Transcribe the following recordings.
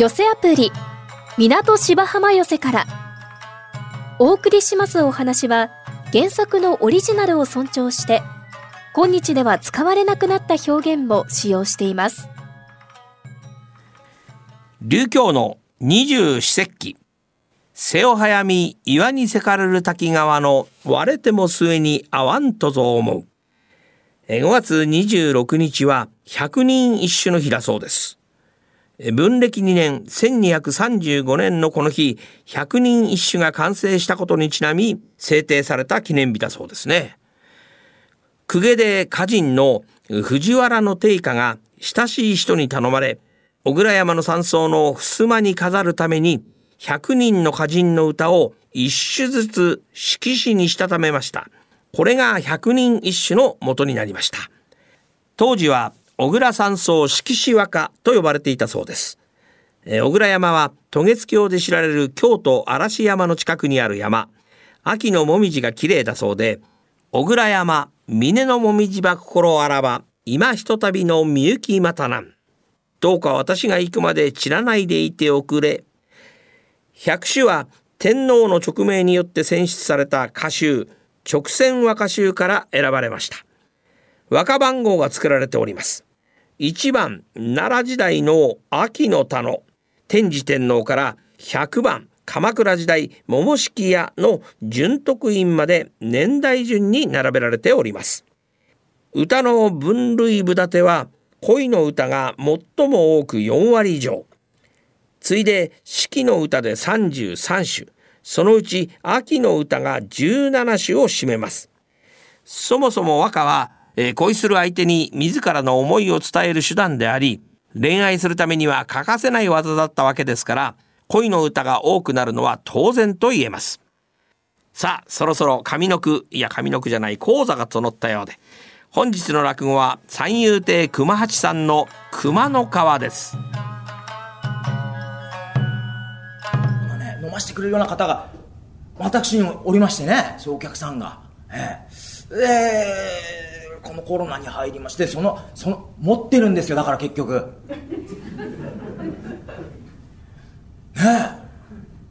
寄せアプリ港芝浜寄せから。お送りしますお話は原作のオリジナルを尊重して今日では使われなくなった表現も使用しています。琉教の二十四節気。瀬を早み岩にせかれる滝川の割れても末に合わんとぞ思う。5月26日は百人一首の日だそうです。文暦2年1235年のこの日百人一首が完成したことにちなみ制定された記念日だそうですね。公家で歌人の藤原の定家が親しい人に頼まれ小倉山の山荘の襖に飾るために100人の歌人の歌を一首ずつ色紙にしたためました。これが百人一首の元になりました。当時は小倉山荘色紙和歌と呼ばれていたそうです。えー、小倉山は渡月橋で知られる京都嵐山の近くにある山。秋のもみじが綺麗だそうで、小倉山、峰のもみじば心あらば、今ひとたびのみゆきまたなん。どうか私が行くまで散らないでいておくれ。百首は天皇の勅命によって選出された歌集、直線和歌集から選ばれました。和歌番号が作られております。1番奈良時代の秋の田の天智天皇から100番鎌倉時代桃敷屋の純徳院まで年代順に並べられております。歌の分類部立ては恋の歌が最も多く4割以上。次いで四季の歌で33首。そのうち秋の歌が17首を占めます。そもそも和歌はえー、恋する相手に自らの思いを伝える手段であり、恋愛するためには欠かせない技だったわけですから、恋の歌が多くなるのは当然と言えます。さあ、そろそろ上の句、いや上の句じゃない講座が整ったようで、本日の落語は三遊亭熊八さんの熊の川です。今ね、飲ませてくれるような方が私にもおりましてね、そうお客さんが。えええーこのコロナに入りましてそのその持ってるんですよ。だから結局。ね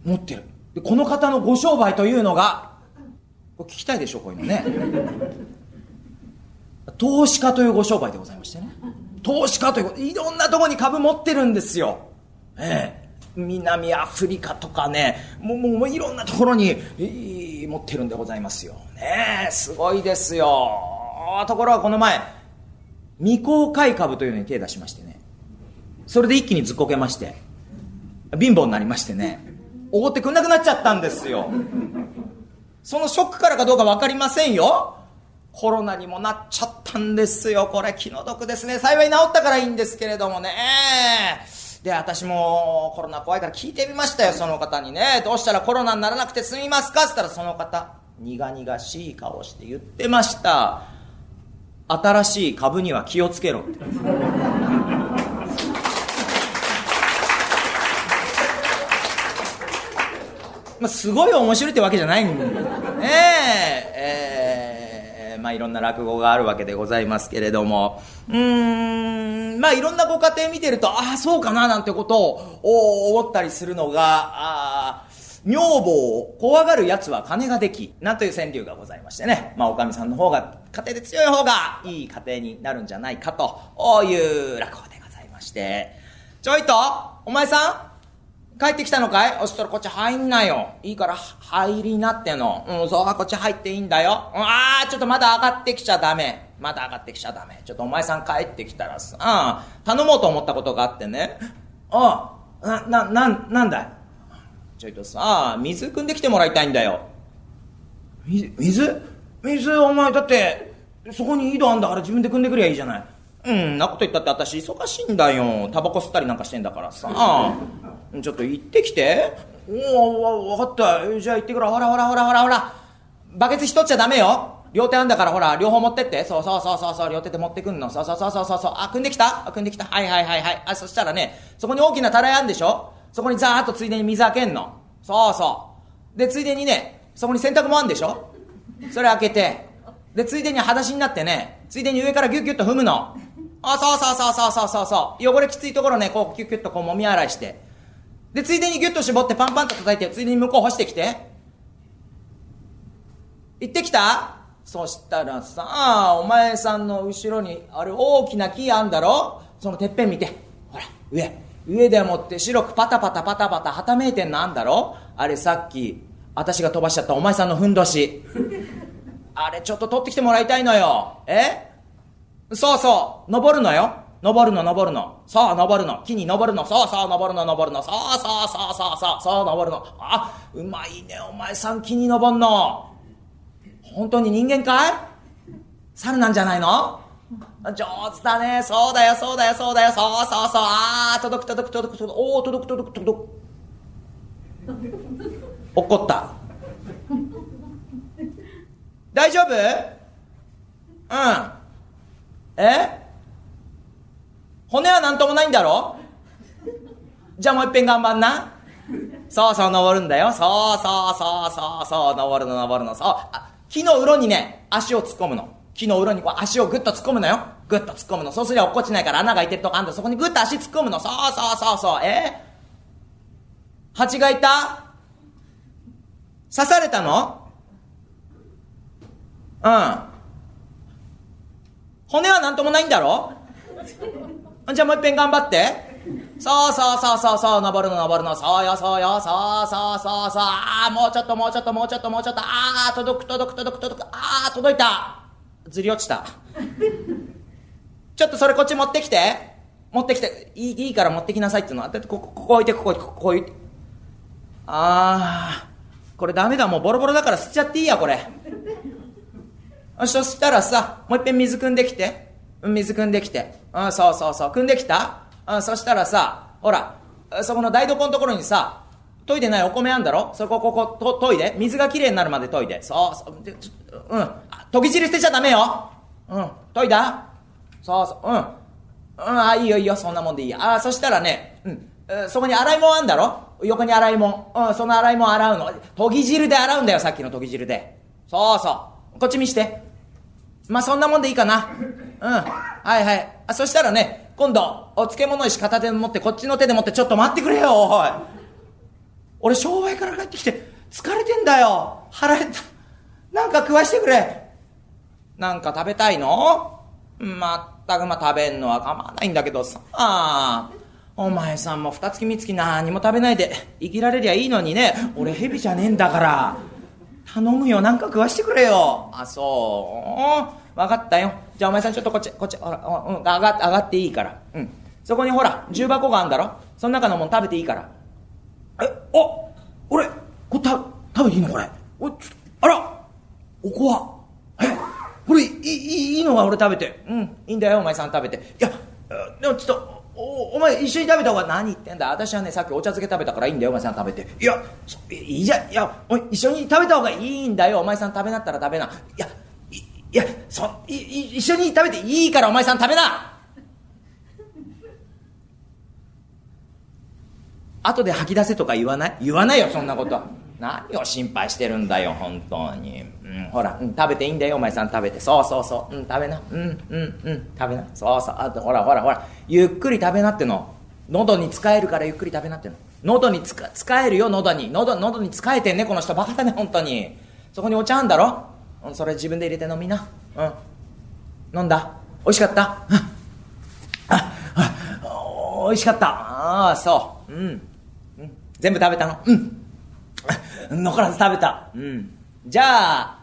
え。持ってる。でこの方のご商売というのがこれ聞きたいでしょこういうのね。投資家というご商売でございましてね。投資家といういろんなとこに株持ってるんですよ。ええ。南アフリカとかね。もうもういろんなところに持ってるんでございますよ。ねえすごいですよ。ところがこの前、未公開株というのに手出しましてね。それで一気にずっこけまして、貧乏になりましてね、おごってくんなくなっちゃったんですよ。そのショックからかどうか分かりませんよ。コロナにもなっちゃったんですよ。これ気の毒ですね。幸い治ったからいいんですけれどもね。で、私もコロナ怖いから聞いてみましたよ、その方にね。どうしたらコロナにならなくて済みますか？って言ったらその方、苦々しい顔して言ってました。新しい株には気をつけろって。まあ、すごい面白いってわけじゃないんだよねえー、まあいろんな落語があるわけでございますけれどもうんまあいろんなご家庭見てるとああそうかななんてことを思ったりするのがああ女房を怖がる奴は金ができ、なんという川柳がございましてね。まあ、おかみさんの方が、家庭で強い方が、いい家庭になるんじゃないかとおいう落語でございまして。ちょいと、お前さん帰ってきたのかい？おしたらこっち入んなよ。いいから入りなっての。うん、そうか、こっち入っていいんだよ。うん、ああ、ちょっとまだ上がってきちゃダメ。まだ上がってきちゃダメ。ちょっとお前さん帰ってきたらさ、うん、頼もうと思ったことがあってね。ああ、な、な、なんだい？ちょいとさ、水汲んできてもらいたいんだよ。水水？水、お前、だって、そこに井戸あんだから自分で汲んでくりゃいいじゃない。うん、なこと言ったって私忙しいんだよ。タバコ吸ったりなんかしてんだからさ。ちょっと行ってきて。おお、わかった。じゃあ行ってくる。ほらほらほらほらほら。バケツ一つちゃダメよ。両手あんだからほら、両方持ってって。そうそうそうそうそう、両手で持ってくんの。そうそうそうそうそう。あ、組んできた？あ、組んできた。はいはいはいはい。あ、そしたらね、そこに大きなたらいあんでしょそこにザーッとついでに水開けんの。そうそう。で、ついでにね、そこに洗濯もあんでしょ？それ開けて。で、ついでに裸足になってね、ついでに上からギュッギュッと踏むの。あ、そうそうそうそうそうそうそう。汚れきついところね、こう、キュッキュッとこう揉み洗いして。で、ついでにギュッと絞ってパンパンと叩いて、ついでに向こう干してきて。行ってきた？そしたらさ、お前さんの後ろに、あれ大きな木あんだろ？そのてっぺん見て。ほら、上。上でもって白くパタパタパタパタはためいてんのあんだろ？あれさっき、私が飛ばしちゃったお前さんのふんどし。あれちょっと取ってきてもらいたいのよ。え？そうそう、登るのよ。登るの登るの。そう、登るの。木に登るの。そうそう、登るの登るの。そうそうそうそうそう、そう登るの。あ、うまいね、お前さん木に登んの。本当に人間かい？猿なんじゃないの？上手だね。そうだよ、そうだよ、そうだよ。そうそうそう。あー、届く届く届く届く。おー、届く届く届く。怒った。大丈夫？うん。え？骨は何ともないんだろ？じゃあもう一遍頑張んな。そうそう、登るんだよ。そうそうそうそうそう、登るの登るの。そう。あ木の裏にね、足を突っ込むの。木の裏にこう足をグッと突っ込むのよ。グッと突っ込むの。そうすりゃ落っこちないから穴が開いてるとかあんだ。そこにグッと足突っ込むの。そうそうそうそう。え？蜂がいた？刺されたの？うん。骨は何ともないんだろ？じゃあもう一遍頑張って。そうそうそうそうそう、登るの登るの、そうよそうよ、そうそうそうそう、ああ、もうちょっともうちょっともうちょっともうちょっと、ああ、届く届く届く届く、ああ、届いた。ずり落ちた。ちょっとそれこっち持ってきて。持ってきて、いいいから持ってきなさいっていうのは、だってここ、ここ置いて、ここ、ここ置いて。ああ、これダメだ、もうボロボロだから捨てちゃっていいや、これ。そしたらさ、もう一遍水汲んできて。水汲んできて。うん、そうそうそう。汲んできた？うん、そしたらさ、ほら、そこの台所のところにさ、研いでないお米あんだろ？そこ、ここ、と、研いで。水がきれいになるまで研いで。そうそう。うん。研ぎ汁捨てちゃダメよ。うん。研いだそうそう。うん。うん、あ、いいよいいよ。そんなもんでいいや。あ、そしたらね、うん。そこに洗い物あんだろ？横に洗い物。うん、その洗い物洗うの。研ぎ汁で洗うんだよ、さっきの研ぎ汁で。そうそう。こっち見して。まあ、そんなもんでいいかな。うん。はいはい。あ、そしたらね、今度、お漬物石片手持って、こっちの手で持って、ちょっと待ってくれよ、おい。俺、商売から帰ってきて、疲れてんだよ。腹減った。なんか食わしてくれ。なんか食べたいの？まったくまあ食べんのは構わないんだけどさ。あお前さんも二月三月何も食べないで生きられりゃいいのにね。俺蛇じゃねえんだから。頼むよ、なんか食わしてくれよ。あ、そう。分かったよ。じゃあお前さんちょっとこっち、こっち、ほら、うん、上が上がっていいから。うん。そこにほら、重箱があんだろその中のもん食べていいから。え、あ俺、これた、食べていいのこれ？お、ちょっとあらおこわ。え、これ、いい、いいのが俺食べて。うん、いいんだよ、お前さん食べて。いや、でもちょっと、おお前一緒に食べた方が何言ってんだ？私はねさっきお茶漬け食べたからいいんだよお前さん食べて。いやいいじゃいやお一緒に食べた方がいいんだよ。お前さん食べなったら食べな。いやいいやそいい一緒に食べていいからお前さん食べな。後で吐き出せとか言わない？言わないよそんなこと。何を心配してるんだよ本当に、うん、ほら、うん、食べていいんだよ。お前さん食べて。そうそうそう、うん、食べな。うんうんうん。食べな。そうそう。あとほらほらほら。ゆっくり食べなっての。喉に使えるからゆっくり食べなっての。喉につか使えるよ喉に。喉喉に使えてんねこの人。バカだね本当に。そこにお茶あんだろ、うん、それ自分で入れて飲みな。うん。飲んだ。美味しかった。ああ美味しかった。ああそう。うん、うん、全部食べたの。うん。残らず食べた。うん。じゃあ、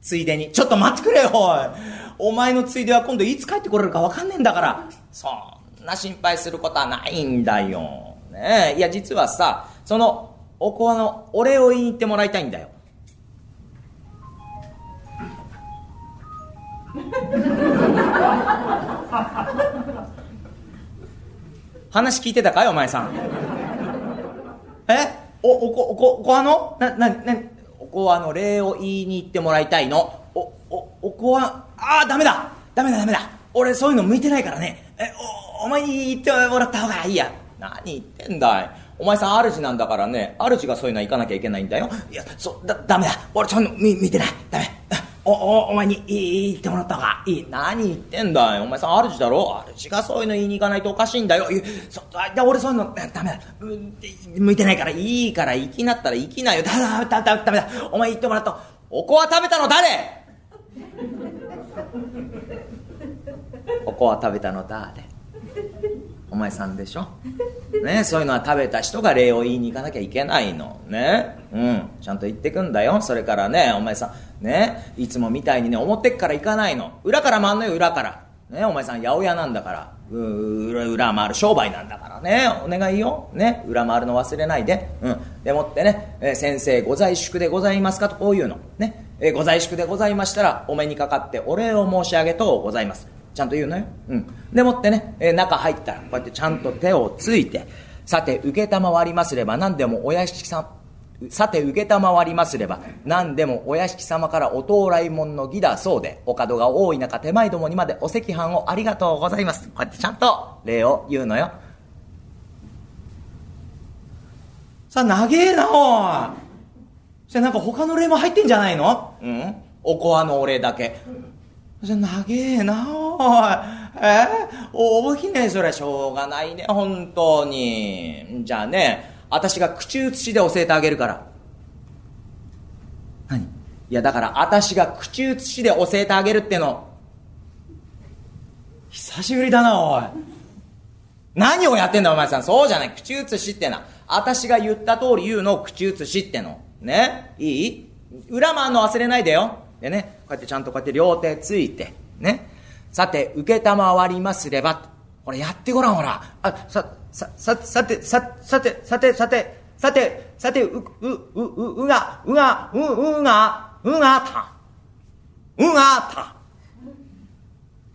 ついでに。ちょっと待ってくれよ、おい。お前のついでは今度いつ帰ってこれるかわかんねえんだから。そんな心配することはないんだよ。ねえ。いや、実はさ、その、おこわのお礼を言いに行ってもらいたいんだよ。話聞いてたかいお前さん。え？お、おこ、おこ、おこわの？な、な、な、こわの礼を言いに行ってもらいたいの。お、お、おこわ、ああ、ダメだダメだダメだ俺そういうの向いてないからね。え、お、お前に言ってもらった方がいいや。何言ってんだい。お前さん主なんだからね、主がそういうのは行かなきゃいけないんだよ。いや、そ、だ、ダメだ。俺ちゃんと見、見てない。ダメ。お、お、お前に言ってもらったかいい。何言ってんだよ。お前さん、主だろ？主がそういうの言いに行かないとおかしいんだよ。そ、だ、俺そういうの、ダメだ。向いてないから、いいから、行きなったら行きなよ。だ、だ、だ、だ、ダメだ。お前言ってもらった。おこわ食べたの誰？おこわ食べたの誰？お前さんでしょ？ねそういうのは食べた人が礼を言いに行かなきゃいけないの。ね？うん。ちゃんと言ってくんだよ。それからねお前さんね？いつもみたいにね表っから行かないの。裏から回んのよ裏から。ね？お前さん八百屋なんだから。裏裏回る商売なんだから。ね？お願いよ。ね？裏回るの忘れないで。うん。でもってね、えー、先生ご在宿でございますか？とこういうの。ね、えー、ご在宿でございましたらお目にかかってお礼を申し上げとうございます。ちゃんと言うのよ。うん。でもってね、えー、中入ったら、こうやってちゃんと手をついて、さて、受けたまわりますれば、何でもお屋敷さん、さて、受けたまわりますれば、何でもお屋敷様からお到来門の儀だそうで、お門が多い中、手前どもにまでお赤飯をありがとうございます。こうやってちゃんと礼を言うのよ。さあ、長えな、おい。それなんか他の礼も入ってんじゃないの？うん。おこわのお礼だけ。じゃ、長えな、おい。え？お覚えきね、それしょうがないね、本当に。じゃあね、私が口移しで教えてあげるから。何？いや、だから、私が口移しで教えてあげるっての。久しぶりだな、おい。何をやってんだ、お前さん。そうじゃない。口移しってな。私が言った通り言うのを口移しっての。ね？いい？裏回んの忘れないでよ。でね、こうやってちゃんとこうやって両手ついて、ね。さて、受けたまわりますれば、これやってごらん、ほら。あ、さ、さ、さ、さて、さ、さて、さて、さて、さて、さて、う、う、う、う、うが、うが、う、うが、うがた。うがた。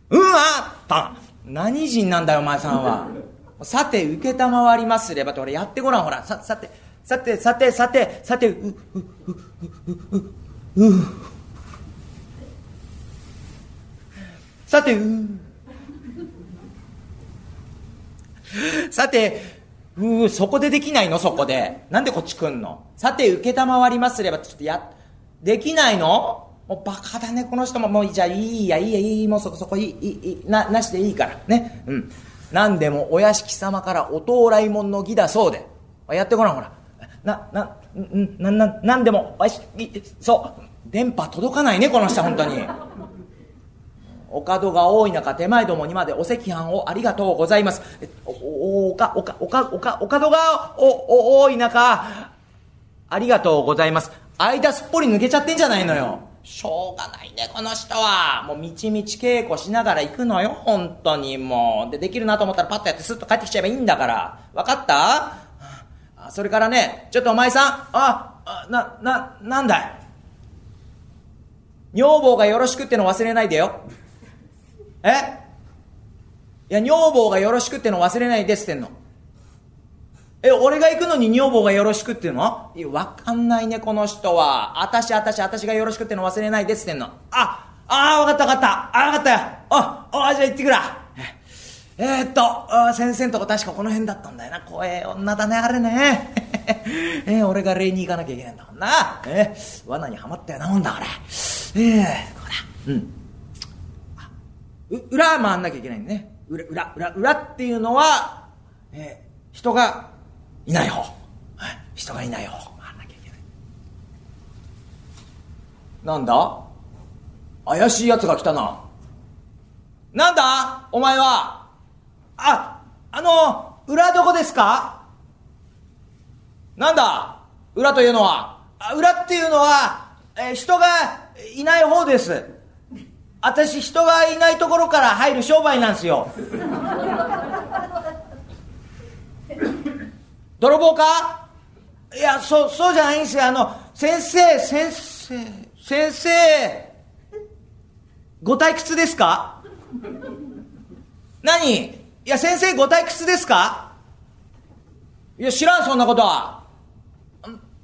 うがた。何人なんだよ、お前さんは。さて、受けたまわりますればって、俺やってごらん、ほら。さ、さて、さて、さて、さて、さて、う、う、う、う、う、う、う、さて、さて、うそこでできないの？そこで。なんでこっち来んの？さて、受けたまわりますれば、ちょっとや、できないの？もうバカだね、この人も。もう、じゃあ、いいや、いいや、いい、もうそこそこいい、いい、な、なしでいいから。ね。うん。なんでも、お屋敷様からお到来門の儀だそうで。やってごらん、ほら。な、な、な、な、なんでも、お屋敷、そう。電波届かないね、この人、本当に。お門が多い中、手前どもにまでお赤飯をありがとうございます。お、おか、おか、おか、おか、お門がお、お、多い中、ありがとうございます。間すっぽり抜けちゃってんじゃないのよ。しょうがないね、この人は。もう、みちみち稽古しながら行くのよ、本当にもう。で、できるなと思ったらパッとやってスッと帰ってきちゃえばいいんだから。わかった？あそれからね、ちょっとお前さん、あ、な、な、なんだい？女房がよろしくっての忘れないでよ。え？いや、女房がよろしくっての忘れないですってんの。え、俺が行くのに女房がよろしくっていうの？いや、わかんないね、この人は。あたし、あたし、あたしがよろしくっての忘れないですってんの。あ、ああ、わかったわかった。あわかったよ。あ、あ、じゃあ行ってくら。えー、っと、先生んとこ確かこの辺だったんだよな。怖え女だね、あれね。えー、俺が礼に行かなきゃいけないんだもんな。えー、罠にはまったようなもんだ、これ。えー、こうだ。うん。裏回んなきゃいけないんね。裏、裏、裏、裏っていうのは、えー、人がいない方。人がいない方。回んなきゃいけない。なんだ？怪しい奴が来たな。なんだ？お前は？あ、あの、裏どこですか？なんだ？裏というのは？あ裏っていうのは、えー、人がいない方です。私人がいないところから入る商売なんですよ。泥棒か？いやそうそうじゃないんですよ。あの先生先生先生。ご退屈ですか？何？いや先生ご退屈ですか？いや知らんそんなことは。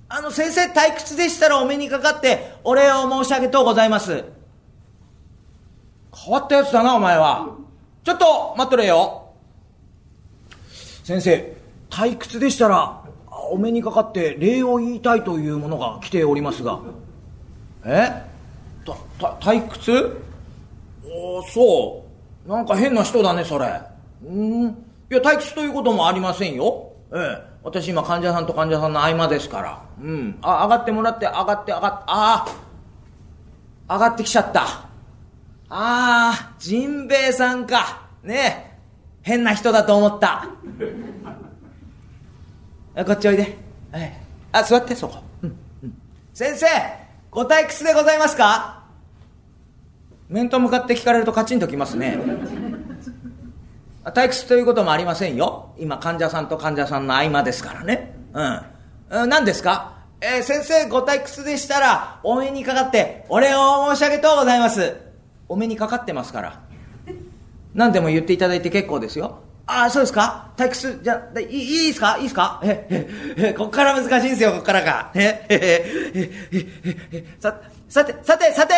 あの先生退屈でしたらお目にかかってお礼を申し上げとうございます変わったやつだな、お前は。ちょっと、待っとれよ。先生、退屈でしたら、お目にかかって礼を言いたいというものが来ておりますが。え？た、た、退屈？おーそう。なんか変な人だね、それ。うん？いや、退屈ということもありませんよ。ええ。私今患者さんと患者さんの合間ですから。うん。あ、上がってもらって、上がって、上がって、ああ。上がってきちゃった。ああ、ジンベエさんか。ねえ。変な人だと思った。あこっちおいで。はい。あ、座って、そこ。うん。うん。先生ご退屈でございますか？面と向かって聞かれるとカチンときますね。退屈ということもありませんよ。今、患者さんと患者さんの合間ですからね。うん。うん、何ですか？えー先生、ご退屈でしたら、お目にかかって、お礼を申し上げとうございます。お目にかかってますから。何でも言っていただいて結構ですよ。ああ、そうですか？退屈、じゃ、いいいいですか？いいですか？え、え、え、こっから難しいんですよ、こっからが。え、え、え、え、え、え、さ、さて、さて、さて、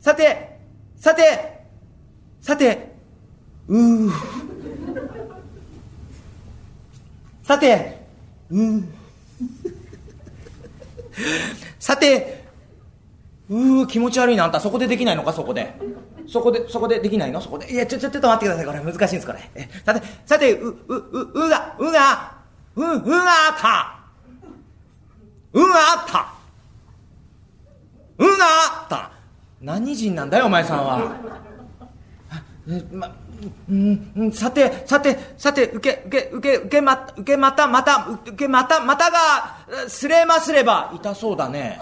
さて、さて、さて、うー。さて、うー。さて、うー、気持ち悪いな。あんたそこでできないのか、そこで。そこで、そこでできないの？そこで。いや、ちょ、ちょ、ちょっと待ってください。これ難しいんです、これ。え、さて、さて、う、う、う、うが、うが、う、うがあった。うがあった。うがあった。何人なんだよ、お前さんは。えま、うん、さて、さて、さて、受け、受け、受け、受けま、受けまた、また、受けまた、またが、すれますれば、痛そうだね。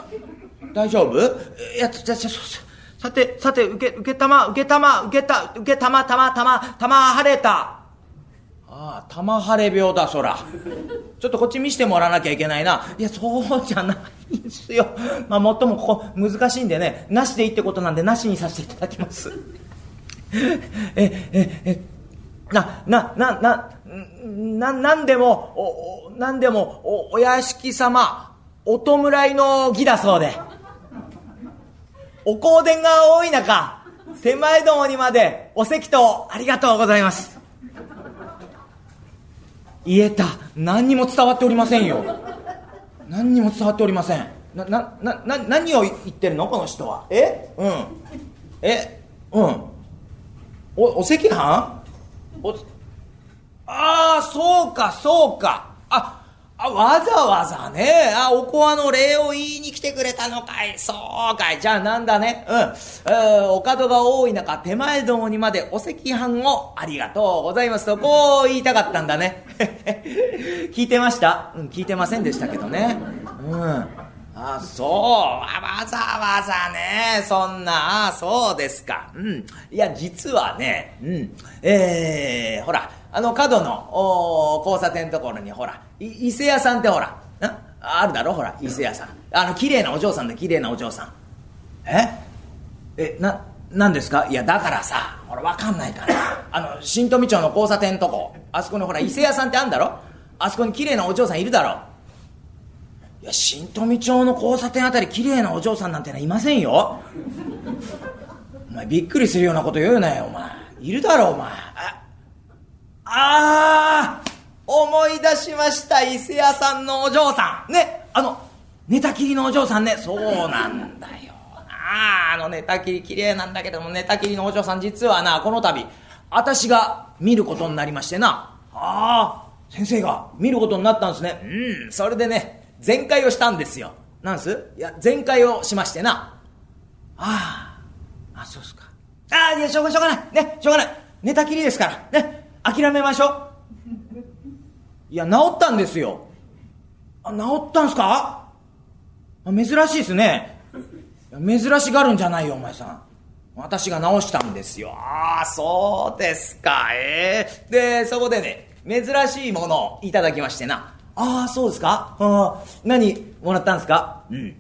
大丈夫？いや、じゃ、じゃ、そさて、さて、受け、受けたま、受けたま、受けた、受けたま、たま、たま、たま、晴れた。ああ、玉晴れ病だ、そら。ちょっとこっち見せてもらわなきゃいけないな。いや、そうじゃないんですよ。まあ、もっともここ難しいんでね、なしでいいってことなんで、なしにさせていただきます。え、え、え、な、な、な、な、な、なんでも、お、おなんでも、お、お屋敷様、お弔いの儀だそうで。お香典が多い中、手前どもにまでお席とありがとうございます。言えた。何にも伝わっておりませんよ。何にも伝わっておりません。な、な、な、な、何を言ってるの？この人は。え？うん。え？うん。お、お赤飯？お、ああ、そうか、そうか。あ、わざわざね。あ、おこわの礼を言いに来てくれたのかい。そうかい。じゃあなんだね。うん。えーお門が多い中、手前どもにまでお赤飯をありがとうございますと、こう言いたかったんだね。聞いてました？うん、聞いてませんでしたけどね。うん。あ、そう。わざわざね。そんな、あそうですか。うん。いや、実はね、うん。えー、ほら、あの角の、お交差点のところに、ほら、い伊勢屋さんってほら、なあるだろほら、伊勢屋さん。あの、綺麗なお嬢さんだ、綺麗なお嬢さん。え？え、な、なんですか？いや、だからさ、ほら、わかんないから。あの、新富町の交差点のとこ、あそこにほら、伊勢屋さんってあんだろ？あそこに綺麗なお嬢さんいるだろ？いや、新富町の交差点あたり綺麗なお嬢さんなんてのはいませんよ。お前、びっくりするようなこと言うなよ、お前。いるだろ、お前。あ、あー思い出しました、伊勢屋さんのお嬢さん。ね、あの、寝たきりのお嬢さんね。そうなんだよ。ああ、あの寝たきり綺麗なんだけども、寝たきりのお嬢さん実はな、この度、私が見ることになりましてな。ああ、先生が見ることになったんですね。うん、それでね、全開をしたんですよ。なんす？いや、全開をしましてな。ああ、あ、そうっすか。ああ、いや、しょうがしょうがない。ね、しょうがない。寝たきりですから。ね、諦めましょう。いや、治ったんですよ。あ、治ったんすか？あ珍しいですね。珍しがるんじゃないよ、お前さん。私が治したんですよ。ああ、そうですか。ええで、そこでね、珍しいものをいただきましてな。ああ、そうですか？あ、何もらったんですか？うん。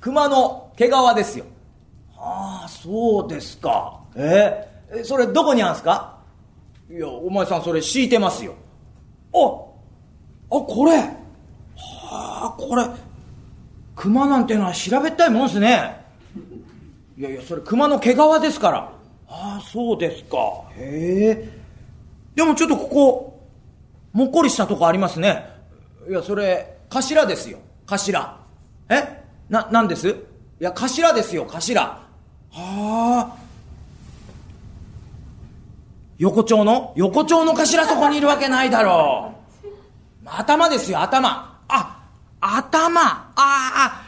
熊の毛皮ですよ。ああ、そうですか。えー、それどこにあるんですか？いや、お前さんそれ敷いてますよ。ああ、これ。はあ、これ。熊なんてのは調べたいもんですね。いやいや、それ熊の毛皮ですから。ああ、そうですか。へえ。でもちょっとここ、もっこりしたとこありますね。いや、それ、頭ですよ。頭。え？な、なんです？いや、頭ですよ、頭。はあ。横丁の横丁の頭そこにいるわけないだろう。頭ですよ、頭。あ、頭。ああ、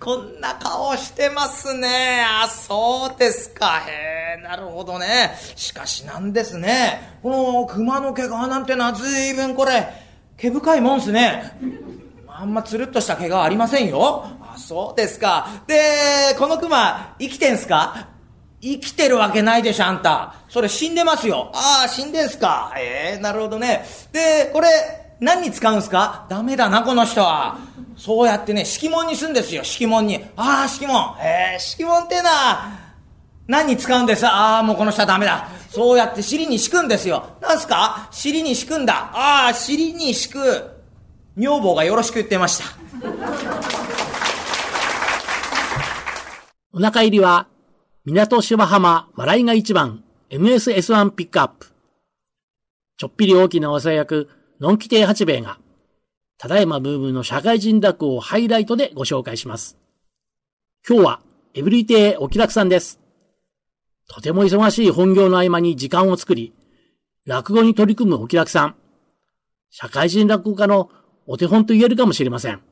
こんな顔してますね。あ、そうですか。へえ、なるほどね。しかしなんですね。この熊の毛皮なんてのは随分これ、毛深いもんすね。あんまつるっとした毛がありませんよ。あ、そうですか。で、この熊、生きてんすか？生きてるわけないでしょ、あんた。それ死んでますよ。ああ、死んでんすか。ええー、なるほどね。で、これ、何に使うんすか？ダメだな、この人は。そうやってね、敷物にすんですよ、敷物に。ああ、敷物。ええー、敷物ってな、何に使うんです？ああ、もうこの人はダメだ。そうやって尻に敷くんですよ。なんすか？尻に敷くんだ。ああ、尻に敷く。女房がよろしく言ってました。お腹入りは、港芝浜笑いが一番 MSS1 ピックアップ。ちょっぴり大きなお世役、のんき亭八兵衛が、ただいまブームの社会人落語をハイライトでご紹介します。今日は、エブリテイお気楽さんです。とても忙しい本業の合間に時間を作り、落語に取り組むお気楽さん。社会人落語家のお手本と言えるかもしれません。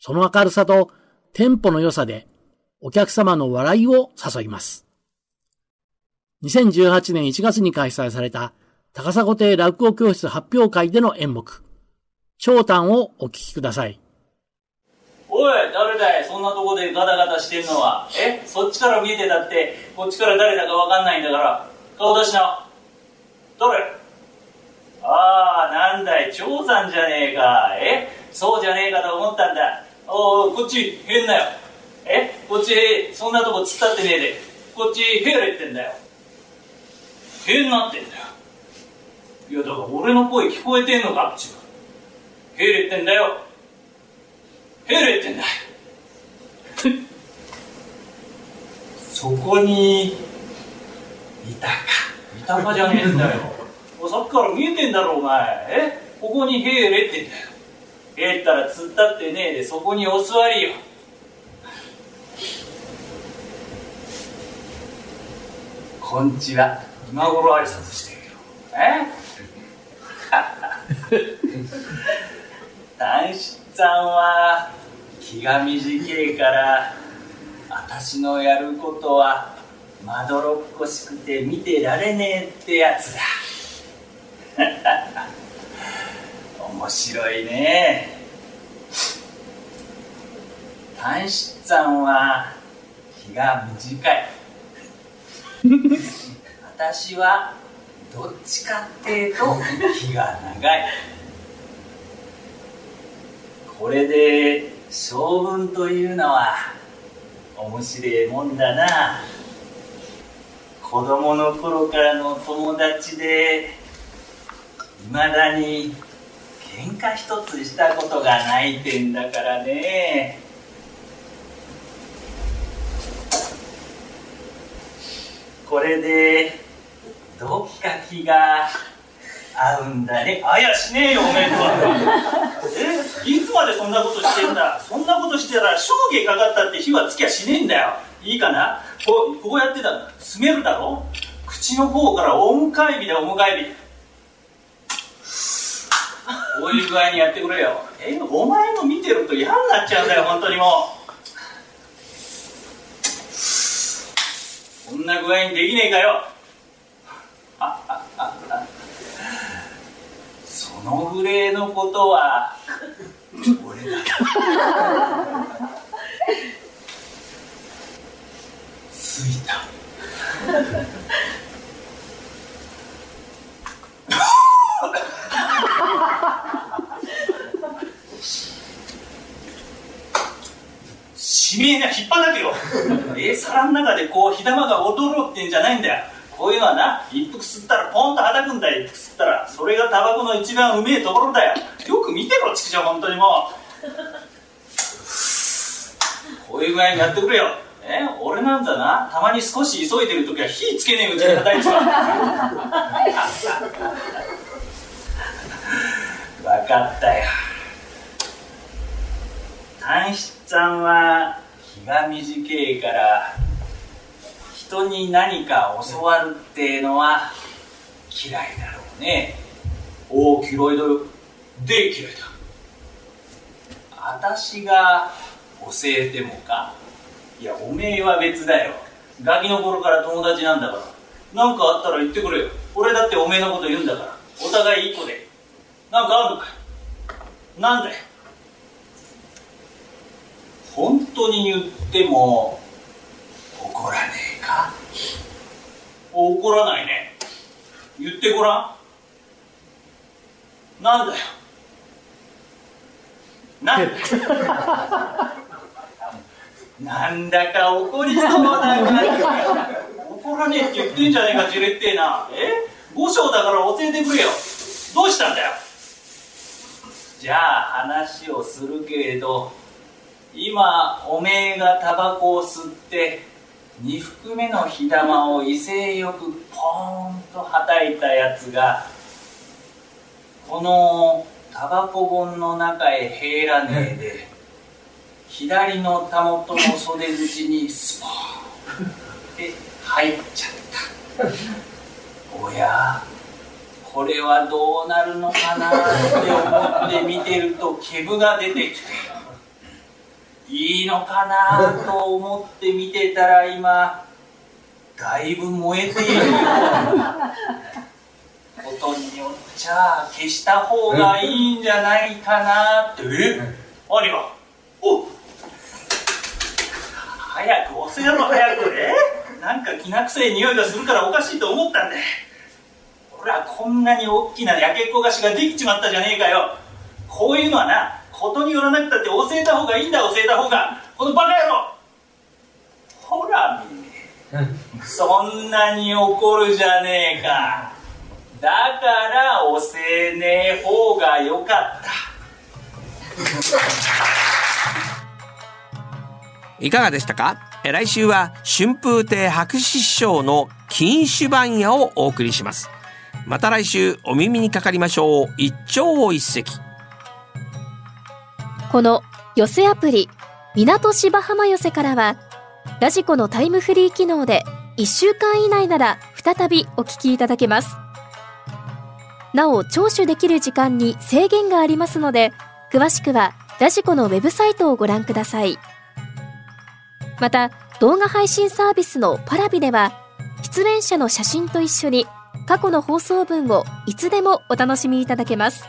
その明るさとテンポの良さでお客様の笑いを誘います。2018年1月に開催された高砂亭落語教室発表会での演目、長短をお聞きください。おい、誰だい？そんなとこでガタガタしてんのは。え？そっちから見えてたって、こっちから誰だかわかんないんだから、顔出しな。誰？ああ、なんだい、長さんじゃねえか。え？そうじゃねえかと思ったんだ。おお、こっち、変なよ。えこっち、そんなとこ突っ立ってねえで。こっち、へれってんだよ。へなってんだよ。いや、だから俺の声聞こえてんのかっちは。へれってんだよ。へれってんだよ。そこに、いたか。いたかじゃねえんだよ。さっきから見えてんだろお前え？ここにへれってんだよへったら突っ立ってねえでそこにお座りよこんにちは。今頃挨拶してるよ。え？男子さんは気が短いから私のやることはまどろっこしくて見てられねえってやつだ。面白いね。短七さんは気が短い。私はどっちかっていうと気が長い。これで性分というのは面白いもんだな。子供の頃からの友達でいまだに喧嘩一つしたことがないってんだからね。これでどっか気が合うんだね。あやしねえよおめえとは。え？いつまでそんなことしてんだ？そんなことしてたら生涯かかったって火はつきゃしねえんだよ。いいかな？こうこうやってた詰めるだろ？口の方からお迎え火だお迎え火こういう具合にやってくれよ。えお前も見てると嫌になっちゃうんだよ本当にもう。こんな具合にできねえかよ。そのぐらいのことは俺だついた。しめえな引っ張だけよ。え皿の中でこう火玉が踊ろうってんじゃないんだよ。こういうのはな一服吸ったらポンとはたくんだよ。一服吸ったら。それがタバコの一番うめえところだよ。よく見てろ畜生本当にもう。こういう具合にやってくれよ。え俺なんだなたまに少し急いでる時は火つけねえうちに叩いちまう。分かったよ短七さんは気が短いから人に何か教わるってのは嫌いだろうね。おお嫌いだよで嫌いだ。私が教えてもか。いやおめえは別だよ。ガキの頃から友達なんだから。何かあったら言ってくれよ。俺だっておめえのこと言うんだから。お互いいい子で何かあるのかなんだよ本当に言っても怒らねえか？怒らないね。言ってごらん。なんだよ。なんだよ。なんだか怒りそうな。感じ怒らねえって言ってんじゃねえかじれってえな。え？五章だから教えてくれよ。どうしたんだよ。じゃあ話をするけれど今おめえがタバコを吸って2服目の火玉を威勢よくポーンとはたいたやつがこのタバコ本の中へ入らねえで左のたもとの袖口にスポーンって入っちゃった。おやこれはどうなるのかなって思って見てると毛ブが出てきて。いいのかなと思って見てたら今だいぶ燃えている。よことによっちゃ消した方がいいんじゃないかなって。え？何がお早く押せろ早く。え？なんかきな臭い匂いがするからおかしいと思ったんだ。ほらこんなに大きなやけっこ菓子ができちまったじゃねえかよ。こういうのはなことによらなくたって教えた方がいいんだ教えた方が。このバカ野郎。ほらみねそんなに怒るじゃねえか。だから教えねえ方がよかった。いかがでしたか？え来週は春風亭白紙師匠の禁酒番屋をお送りします。また来週お耳にかかりましょう。一朝一夕この寄せアプリ港芝浜寄せからはラジコのタイムフリー機能で1週間以内なら再びお聞きいただけます。なお聴取できる時間に制限がありますので詳しくはラジコのウェブサイトをご覧ください。また動画配信サービスのパラビでは出演者の写真と一緒に過去の放送分をいつでもお楽しみいただけます。